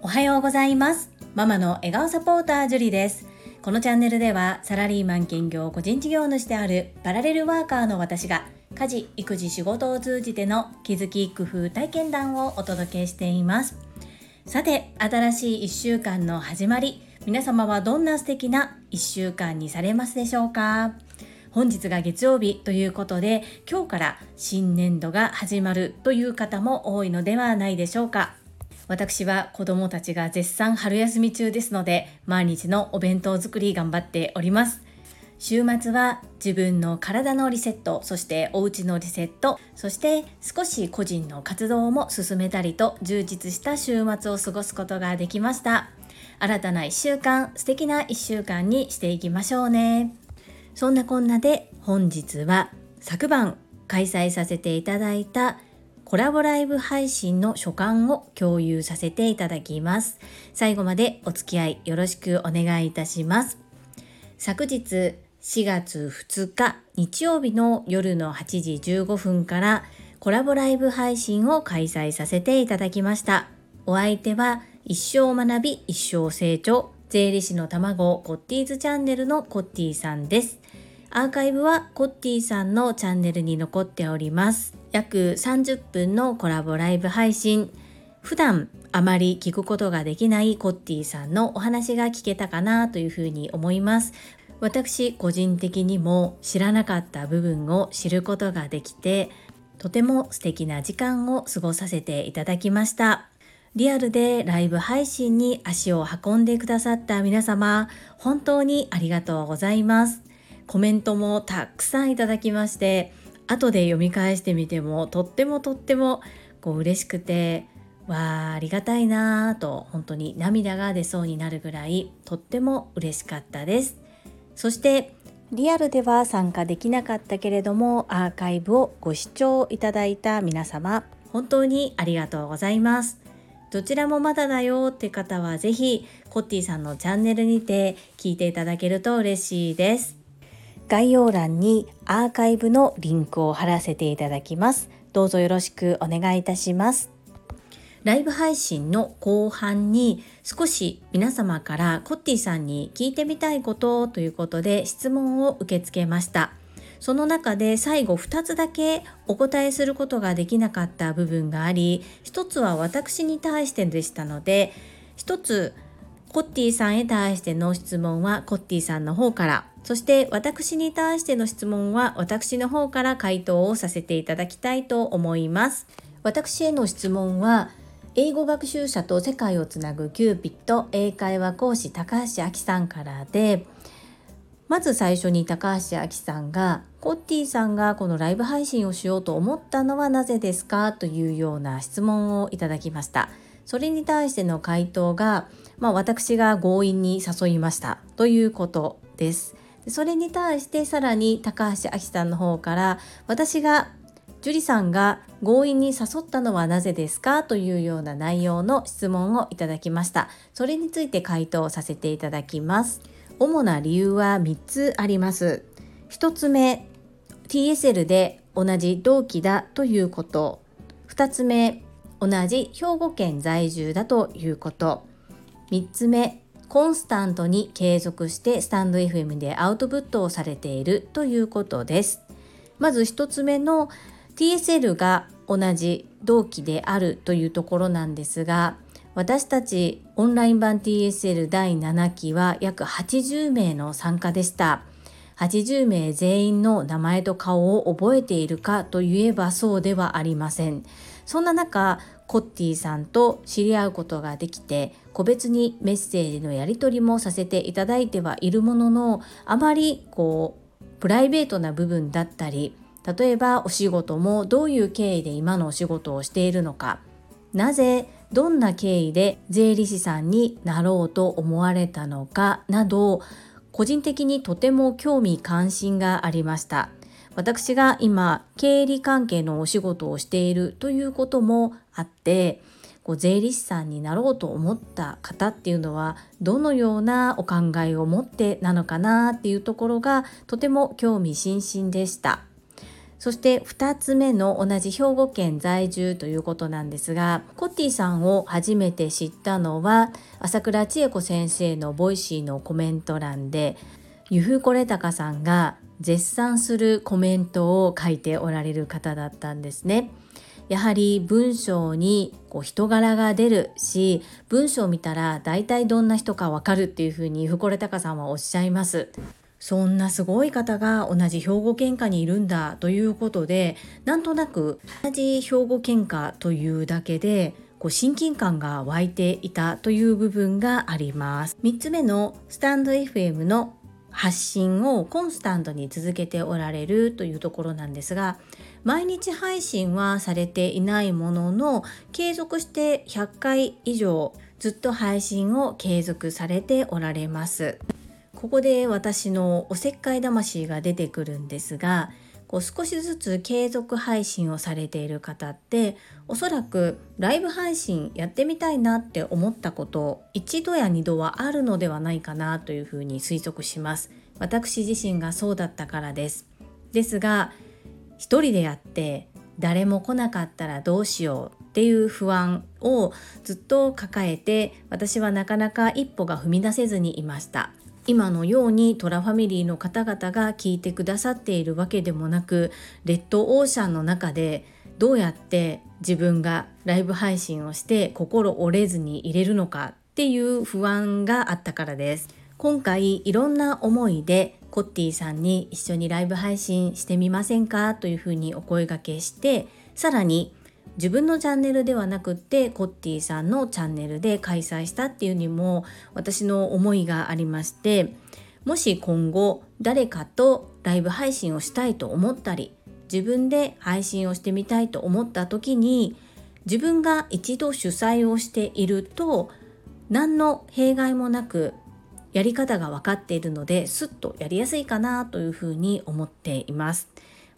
おはようございます。ママの笑顔サポータージュリです。このチャンネルではサラリーマン兼業個人事業主であるパラレルワーカーの私が家事育児仕事を通じての気づき工夫体験談をお届けしています。さて新しい1週間の始まり皆様はどんな素敵な1週間にされますでしょうか？本日が月曜日ということで今日から新年度が始まるという方も多いのではないでしょうか。私は子供たちが絶賛春休み中ですので毎日のお弁当作り頑張っております。週末は自分の体のリセットそしてお家のリセットそして少し個人の活動も進めたりと充実した週末を過ごすことができました。新たな1週間素敵な1週間にしていきましょうね。そんなこんなで本日は昨晩開催させていただいたコラボライブ配信の所感を共有させていただきます。最後までお付き合いよろしくお願いいたします。昨日4月2日日曜日の夜の8時15分からコラボライブ配信を開催させていただきました。お相手は一生学び一生成長税理士の卵コッティーズチャンネルのコッティさんです。アーカイブはコッティさんのチャンネルに残っております。約30分のコラボライブ配信。普段あまり聞くことができないコッティさんのお話が聞けたかなというふうに思います。私個人的にも知らなかった部分を知ることができてとても素敵な時間を過ごさせていただきました。リアルでライブ配信に足を運んでくださった皆様本当にありがとうございます。コメントもたくさんいただきまして後で読み返してみてもとってもとってもこう嬉しくてわあありがたいなぁと本当に涙が出そうになるぐらいとっても嬉しかったです。そしてリアルでは参加できなかったけれどもアーカイブをご視聴いただいた皆様本当にありがとうございます。どちらもまだだよって方は是非コッティさんのチャンネルにて聞いていただけると嬉しいです。概要欄にアーカイブのリンクを貼らせていただきます。どうぞよろしくお願いいたします。ライブ配信の後半に少し皆様からコッティさんに聞いてみたいことということで質問を受け付けました。その中で最後2つだけお答えすることができなかった部分があり、1つは私に対してでしたので、1つコッティさんへ対しての質問はコッティさんの方からそして私に対しての質問は私の方から回答をさせていただきたいと思います。私への質問は英語学習者と世界をつなぐキューピット英会話講師高橋明さんからでまず最初に高橋明さんがコッティさんがこのライブ配信をしようと思ったのはなぜですかというような質問をいただきました。それに対しての回答が、まあ、私が強引に誘いましたということです。それに対してさらに高橋明さんの方から私が樹里さんが強引に誘ったのはなぜですか？というような内容の質問をいただきました。それについて回答させていただきます。主な理由は3つあります。1つ目、TSL で同じ同期だということ。2つ目、同じ兵庫県在住だということ。3つ目、コンスタントに継続してスタンド FM でアウトプットをされているということです。まず1つ目の TSL が同じ同期であるというところなんですが私たちオンライン版 TSL 第7期は約80名の参加でした。80名全員の名前と顔を覚えているかといえばそうではありません。そんな中コッティさんと知り合うことができて個別にメッセージのやり取りもさせていただいてはいるもののあまりこうプライベートな部分だったり例えばお仕事もどういう経緯で今のお仕事をしているのかなぜどんな経緯で税理士さんになろうと思われたのかなど個人的にとても興味関心がありました。私が今経理関係のお仕事をしているということもあってこう税理士さんになろうと思った方っていうのはどのようなお考えを持ってなのかなっていうところがとても興味津々でした。そして2つ目の同じ兵庫県在住ということなんですがコッティさんを初めて知ったのは朝倉千恵子先生のボイシーのコメント欄でゆふこれたかさんが絶賛するコメントを書いておられる方だったんですね。やはり文章にこう人柄が出るし文章を見たら大体どんな人かわかるっていうふうにふこれたかさんはおっしゃいます。そんなすごい方が同じ兵庫県下にいるんだということでなんとなく同じ兵庫県下というだけでこう親近感が湧いていたという部分があります。3つ目のスタンド FM の発信をコンスタントに続けておられるというところなんですが毎日配信はされていないものの継続して100回以上ずっと配信を継続されておられます。ここで私のおせっかい魂が出てくるんですがこう少しずつ継続配信をされている方っておそらくライブ配信やってみたいなって思ったこと一度や二度はあるのではないかなというふうに推測します私自身がそうだったからですですが一人でやって誰も来なかったらどうしようっていう不安をずっと抱えて私はなかなか一歩が踏み出せずにいました。今のようにトラファミリーの方々が聞いてくださっているわけでもなくレッドオーシャンの中でどうやって自分がライブ配信をして心折れずに入れるのかっていう不安があったからです。今回いろんな思いでコッティさんに一緒にライブ配信してみませんかというふうにお声がけしてさらに自分のチャンネルではなくってコッティさんのチャンネルで開催したっていうにも私の思いがありましてもし今後誰かとライブ配信をしたいと思ったり自分で配信をしてみたいと思った時に自分が一度主催をしていると何の弊害もなくやり方が分かっているのですっとやりやすいかなというふうに思っています。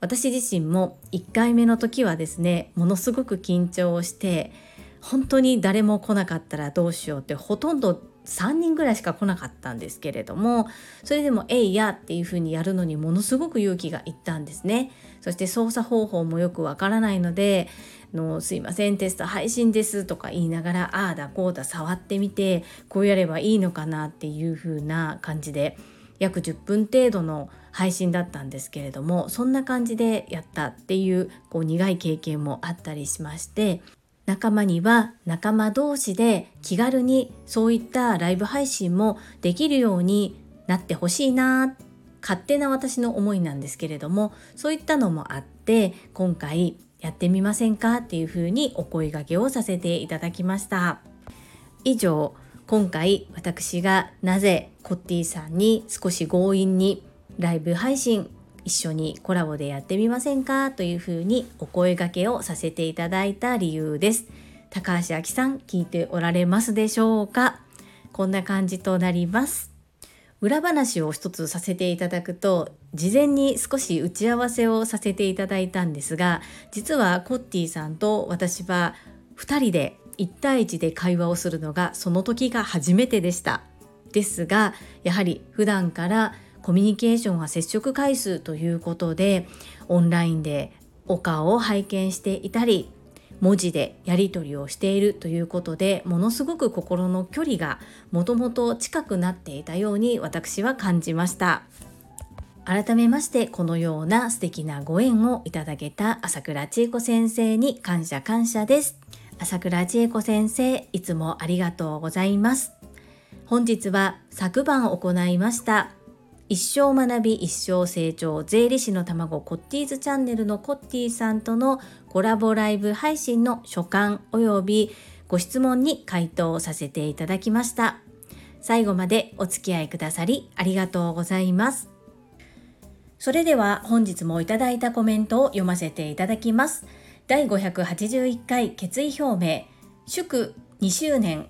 私自身も1回目の時はですねものすごく緊張をして本当に誰も来なかったらどうしようってほとんど3人ぐらいしか来なかったんですけれどもそれでも「えいや」っていう風にやるのにものすごく勇気がいったんですねそして操作方法もよくわからないのでの「すいませんテスト配信です」とか言いながらああだこうだ触ってみてこうやればいいのかなっていう風な感じで約10分程度の配信だったんですけれどもそんな感じでやったっていうこう苦い経験もあったりしまして仲間には仲間同士で気軽にそういったライブ配信もできるようになってほしいな勝手な私の思いなんですけれどもそういったのもあって今回やってみませんかっていうふうにお声掛けをさせていただきました以上今回私がなぜコッティさんに少し強引にライブ配信一緒にコラボでやってみませんかというふうにお声掛けをさせていただいた理由です。高橋明さん聞いておられますでしょうか？こんな感じとなります。裏話を一つさせていただくと事前に少し打ち合わせをさせていただいたんですが実はコッティさんと私は2人で1対1で会話をするのがその時が初めてでした。ですがやはり普段からコミュニケーションは接触回数ということでオンラインでお顔を拝見していたり文字でやり取りをしているということでものすごく心の距離がもともと近くなっていたように私は感じました。改めましてこのような素敵なご縁をいただけた朝倉千恵子先生に感謝感謝です。朝倉千恵子先生いつもありがとうございます。本日は昨晩行いました一生学び一生成長税理士の卵コッティーズチャンネルのコッティさんとのコラボライブ配信の所感及びご質問に回答させていただきました。最後までお付き合いくださりありがとうございます。それでは本日もいただいたコメントを読ませていただきます。第581回決意表明祝2周年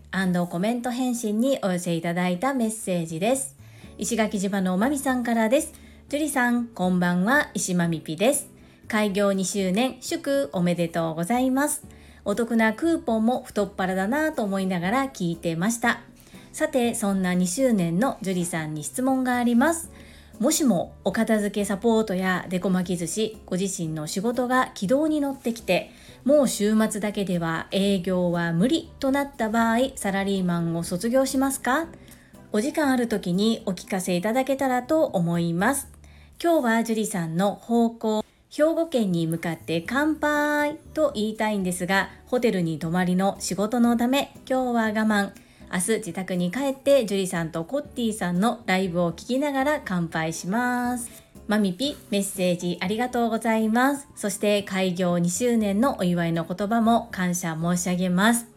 コメント返信にお寄せいただいたメッセージです。石垣島のおまみさんからです。樹里さん、こんばんは、石まみぴです。開業2周年、祝おめでとうございます。お得なクーポンも太っ腹だなと思いながら聞いてました。さて、そんな2周年の樹里さんに質問があります。もしもお片付けサポートやデコ巻き寿司ご自身の仕事が軌道に乗ってきてもう週末だけでは営業は無理となった場合サラリーマンを卒業しますか？お時間ある時にお聞かせいただけたらと思います。今日は樹里さんの方向兵庫県に向かって乾杯と言いたいんですがホテルに泊まりの仕事のため今日は我慢。明日自宅に帰って樹里さんとコッティさんのライブを聞きながら乾杯します。マミピメッセージありがとうございます。そして開業2周年のお祝いの言葉も感謝申し上げます。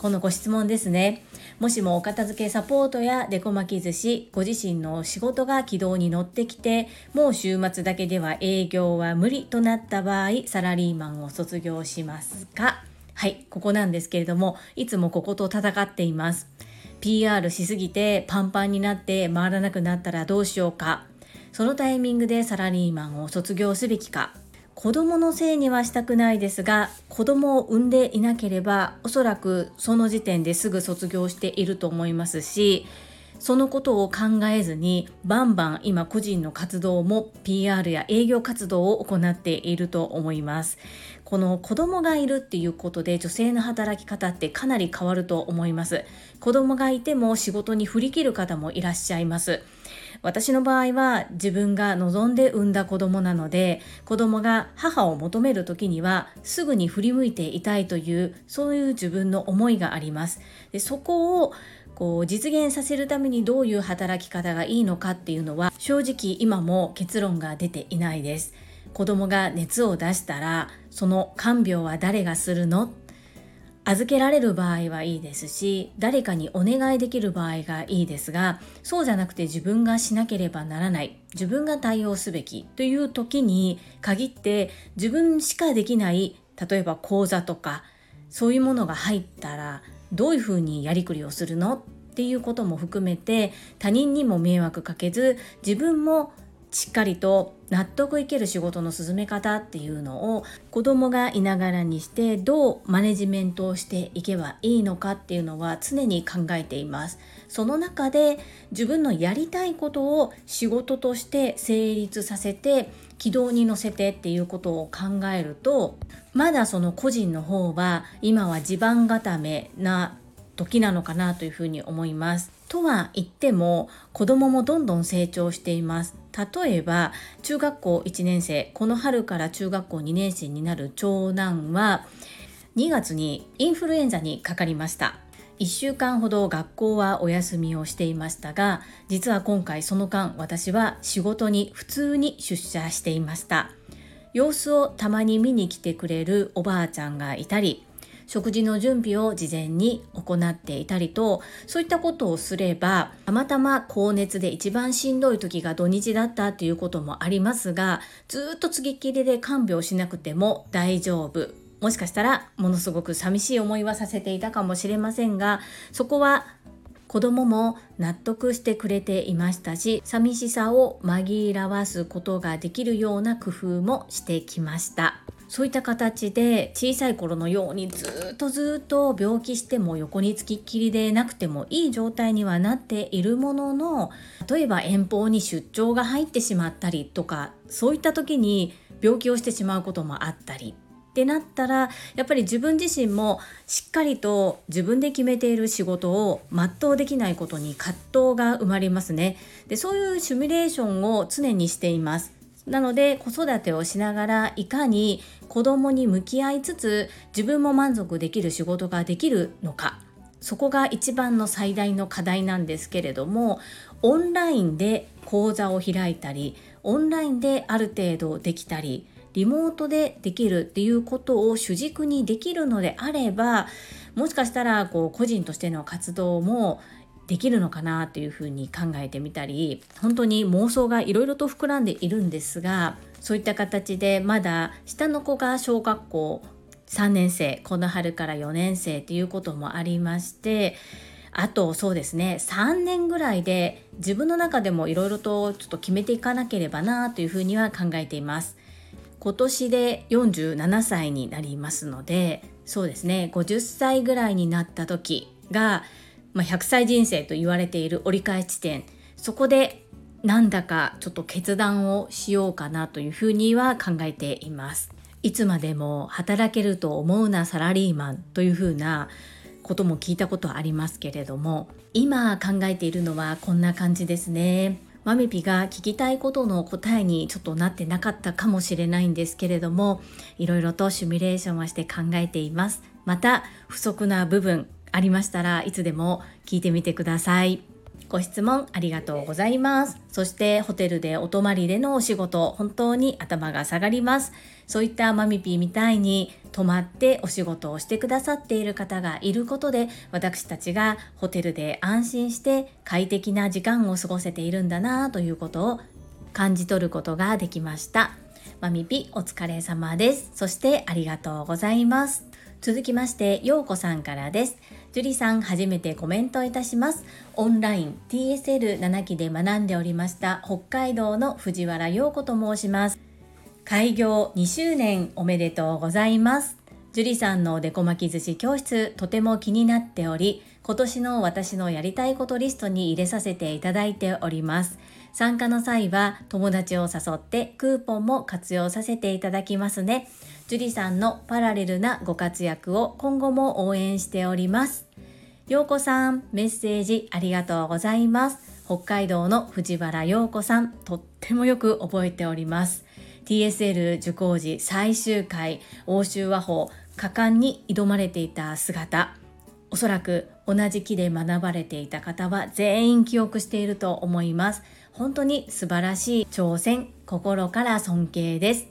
このご質問ですねもしもお片付けサポートやデコ巻き寿司、ご自身の仕事が軌道に乗ってきて、もう週末だけでは営業は無理となった場合、サラリーマンを卒業しますか？はい、ここなんですけれども、いつもここと戦っています。PR しすぎてパンパンになって回らなくなったらどうしようか。そのタイミングでサラリーマンを卒業すべきか。子供のせいにはしたくないですが子供を産んでいなければおそらくその時点ですぐ卒業していると思いますしそのことを考えずにバンバン今個人の活動も PR や営業活動を行っていると思います。この子供がいるっていうことで女性の働き方ってかなり変わると思います。子供がいても仕事に振り切る方もいらっしゃいます。私の場合は自分が望んで産んだ子供なので子供が母を求める時にはすぐに振り向いていたいというそういう自分の思いがあります。でそこをこう実現させるためにどういう働き方がいいのかっていうのは正直今も結論が出ていないです。子供が熱を出したらその看病は誰がするの？預けられる場合はいいですし誰かにお願いできる場合がいいですがそうじゃなくて自分がしなければならない自分が対応すべきという時に限って自分しかできない例えば講座とかそういうものが入ったらどういうふうにやりくりをするの？っていうことも含めて他人にも迷惑かけず自分もしっかりと納得いける仕事の進め方っていうのを子供がいながらにしてどうマネジメントをしていけばいいのかっていうのは常に考えています。その中で自分のやりたいことを仕事として成立させて軌道に乗せてっていうことを考えるとまだその個人の方は今は地盤固めな時なのかなというふうに思います。とは言っても子供もどんどん成長しています。例えば中学校1年生この春から中学校2年生になる長男は2月にインフルエンザにかかりました。1週間ほど学校はお休みをしていましたが実は今回その間私は仕事に普通に出社していました。様子をたまに見に来てくれるおばあちゃんがいたり食事の準備を事前に行っていたりとそういったことをすればたまたま高熱で一番しんどい時が土日だったっていうこともありますがずっとつぎっきりで看病しなくても大丈夫。もしかしたらものすごく寂しい思いはさせていたかもしれませんがそこは子供も納得してくれていましたし寂しさを紛らわすことができるような工夫もしてきました。そういった形で小さい頃のようにずっとずっと病気しても横につきっきりでなくてもいい状態にはなっているものの例えば遠方に出張が入ってしまったりとかそういった時に病気をしてしまうこともあったりってなったらやっぱり自分自身もしっかりと自分で決めている仕事を全うできないことに葛藤が生まれますね。でそういうシミュレーションを常にしています。なので子育てをしながらいかに子供に向き合いつつ自分も満足できる仕事ができるのか。そこが一番の最大の課題なんですけれどもオンラインで講座を開いたりオンラインである程度できたりリモートでできるっていうことを主軸にできるのであればもしかしたらこう個人としての活動もできるのかなというふうに考えてみたり本当に妄想がいろいろと膨らんでいるんですがそういった形でまだ下の子が小学校3年生この春から4年生ということもありましてあとそうですね3年ぐらいで自分の中でもいろいろとちょっと決めていかなければなというふうには考えています。今年で47歳になりますのでそうですね50歳ぐらいになった時がまあ、100歳人生と言われている折り返し地点そこでなんだかちょっと決断をしようかなというふうには考えています。いつまでも働けると思うなサラリーマンというふうなことも聞いたことありますけれども今考えているのはこんな感じですね。マミピが聞きたいことの答えにちょっとなってなかったかもしれないんですけれどもいろいろとシミュレーションをして考えていますまた不足な部分ありましたらいつでも聞いてみてくださいご質問ありがとうございます。そしてホテルでお泊まりでのお仕事、本当に頭が下がります。そういったマミピーみたいに泊まってお仕事をしてくださっている方がいることで、私たちがホテルで安心して快適な時間を過ごせているんだなということを感じ取ることができました。マミピお疲れ様です。そしてありがとうございます。続きまして、ようこさんからです。樹里さん、初めてコメントいたします。オンライン TSL7 期で学んでおりました北海道の藤原陽子と申します。開業2周年おめでとうございます。樹里さんのおでこ巻き寿司教室とても気になっており、今年の私のやりたいことリストに入れさせていただいております。参加の際は友達を誘ってクーポンも活用させていただきますね。樹里さんのパラレルなご活躍を今後も応援しております。ようこさん、メッセージありがとうございます。北海道の藤原陽子さん、とってもよく覚えております。TSL 受講時最終回、欧州和法、果敢に挑まれていた姿、おそらく同じ木で学ばれていた方は全員記憶していると思います。本当に素晴らしい挑戦、心から尊敬です。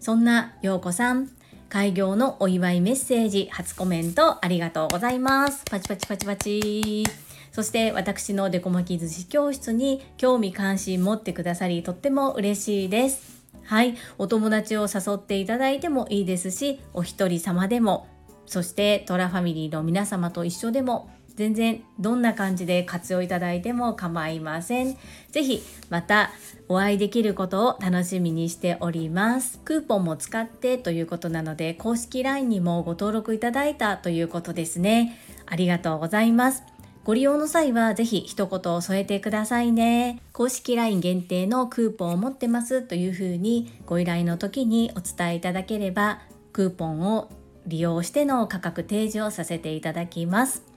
そんな陽子さん、開業のお祝いメッセージ、初コメントありがとうございます。パチパチパチパチ。そして私のデコ巻き寿司教室に興味関心持ってくださりとっても嬉しいです。はい、お友達を誘っていただいてもいいですし、お一人様でも、そしてトラファミリーの皆様と一緒でも全然どんな感じで活用いただいても構いません。ぜひまたお会いできることを楽しみにしております。クーポンも使ってということなので公式 LINE にもご登録いただいたということですね。ありがとうございます。ご利用の際はぜひ一言を添えてくださいね。公式 LINE 限定のクーポンを持ってますというふうにご依頼の時にお伝えいただければクーポンを利用しての価格提示をさせていただきます。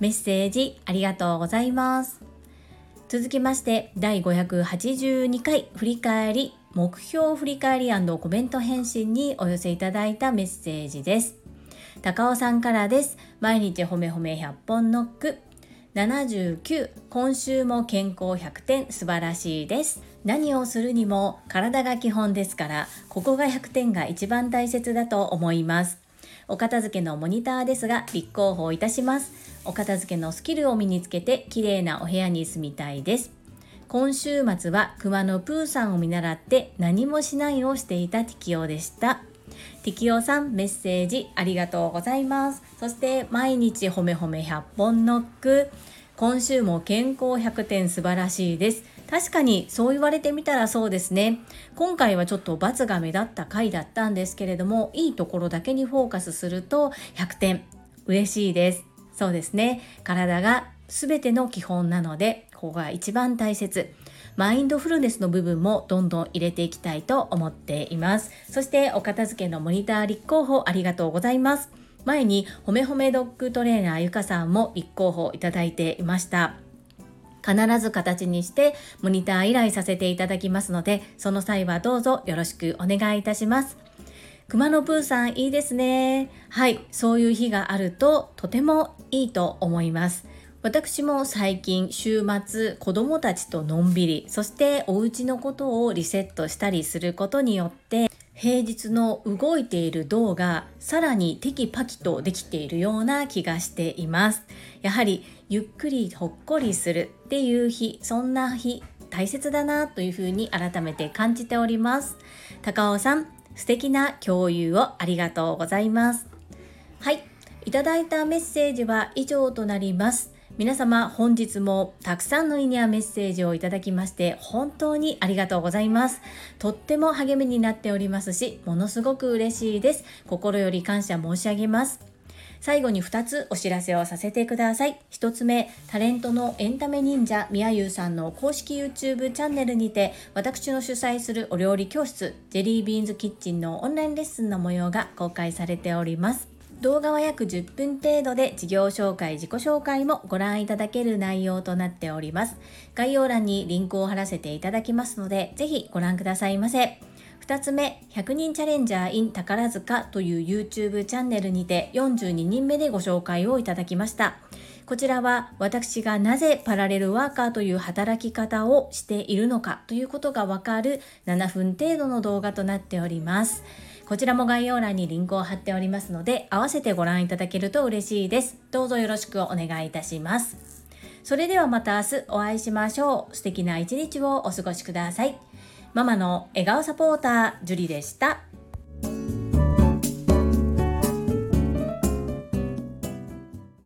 メッセージありがとうございます。続きまして第582回振り返り目標振り返りコメント返信にお寄せいただいたメッセージです。高尾さんからです。毎日ほめほめ100本ノック。79今週も健康100点素晴らしいです何をするにも体が基本ですからここが100点が一番大切だと思いますお片付けのモニターですが立候補いたしますお片付けのスキルを身につけて綺麗なお部屋に住みたいです今週末は熊のプーさんを見習って何もしないをしていた適用でした適用さんメッセージありがとうございますそして毎日ほめほめ100本ノック今週も健康100点素晴らしいです確かにそう言われてみたらそうですね。今回はちょっと罰が目立った回だったんですけれども、いいところだけにフォーカスすると100点。嬉しいです。そうですね。体が全ての基本なので、ここが一番大切。マインドフルネスの部分もどんどん入れていきたいと思っています。そしてお片付けのモニター立候補ありがとうございます。前にほめほめドッグトレーナーゆかさんも立候補いただいていました。必ず形にしてモニター依頼させていただきますので、その際はどうぞよろしくお願いいたします。熊野プーさんいいですね。はい、そういう日があるととてもいいと思います。私も最近週末子供たちとのんびりそしてお家のことをリセットしたりすることによって平日の動いている動がさらにテキパキとできているような気がしています。やはりゆっくりほっこりするっていう日、そんな日大切だなというふうに改めて感じております。高尾さん、素敵な共有をありがとうございます。はい、いただいたメッセージは以上となります。皆様本日もたくさんの意味やメッセージをいただきまして本当にありがとうございます。とっても励みになっておりますし、ものすごく嬉しいです。心より感謝申し上げます。最後に2つお知らせをさせてください。1つ目、タレントのエンタメ忍者みやゆうさんの公式 YouTube チャンネルにて、私の主催するお料理教室、ジェリービーンズキッチンのオンラインレッスンの模様が公開されております。動画は約10分程度で事業紹介、自己紹介もご覧いただける内容となっております。概要欄にリンクを貼らせていただきますので、ぜひご覧くださいませ。2つ目、100人チャレンジャー in 宝塚という YouTube チャンネルにて42人目でご紹介をいただきました。こちらは私がなぜパラレルワーカーという働き方をしているのかということがわかる7分程度の動画となっております。こちらも概要欄にリンクを貼っておりますので、合わせてご覧いただけると嬉しいです。どうぞよろしくお願いいたします。それではまた明日お会いしましょう。素敵な一日をお過ごしください。ママの笑顔サポーター、ジュリでした。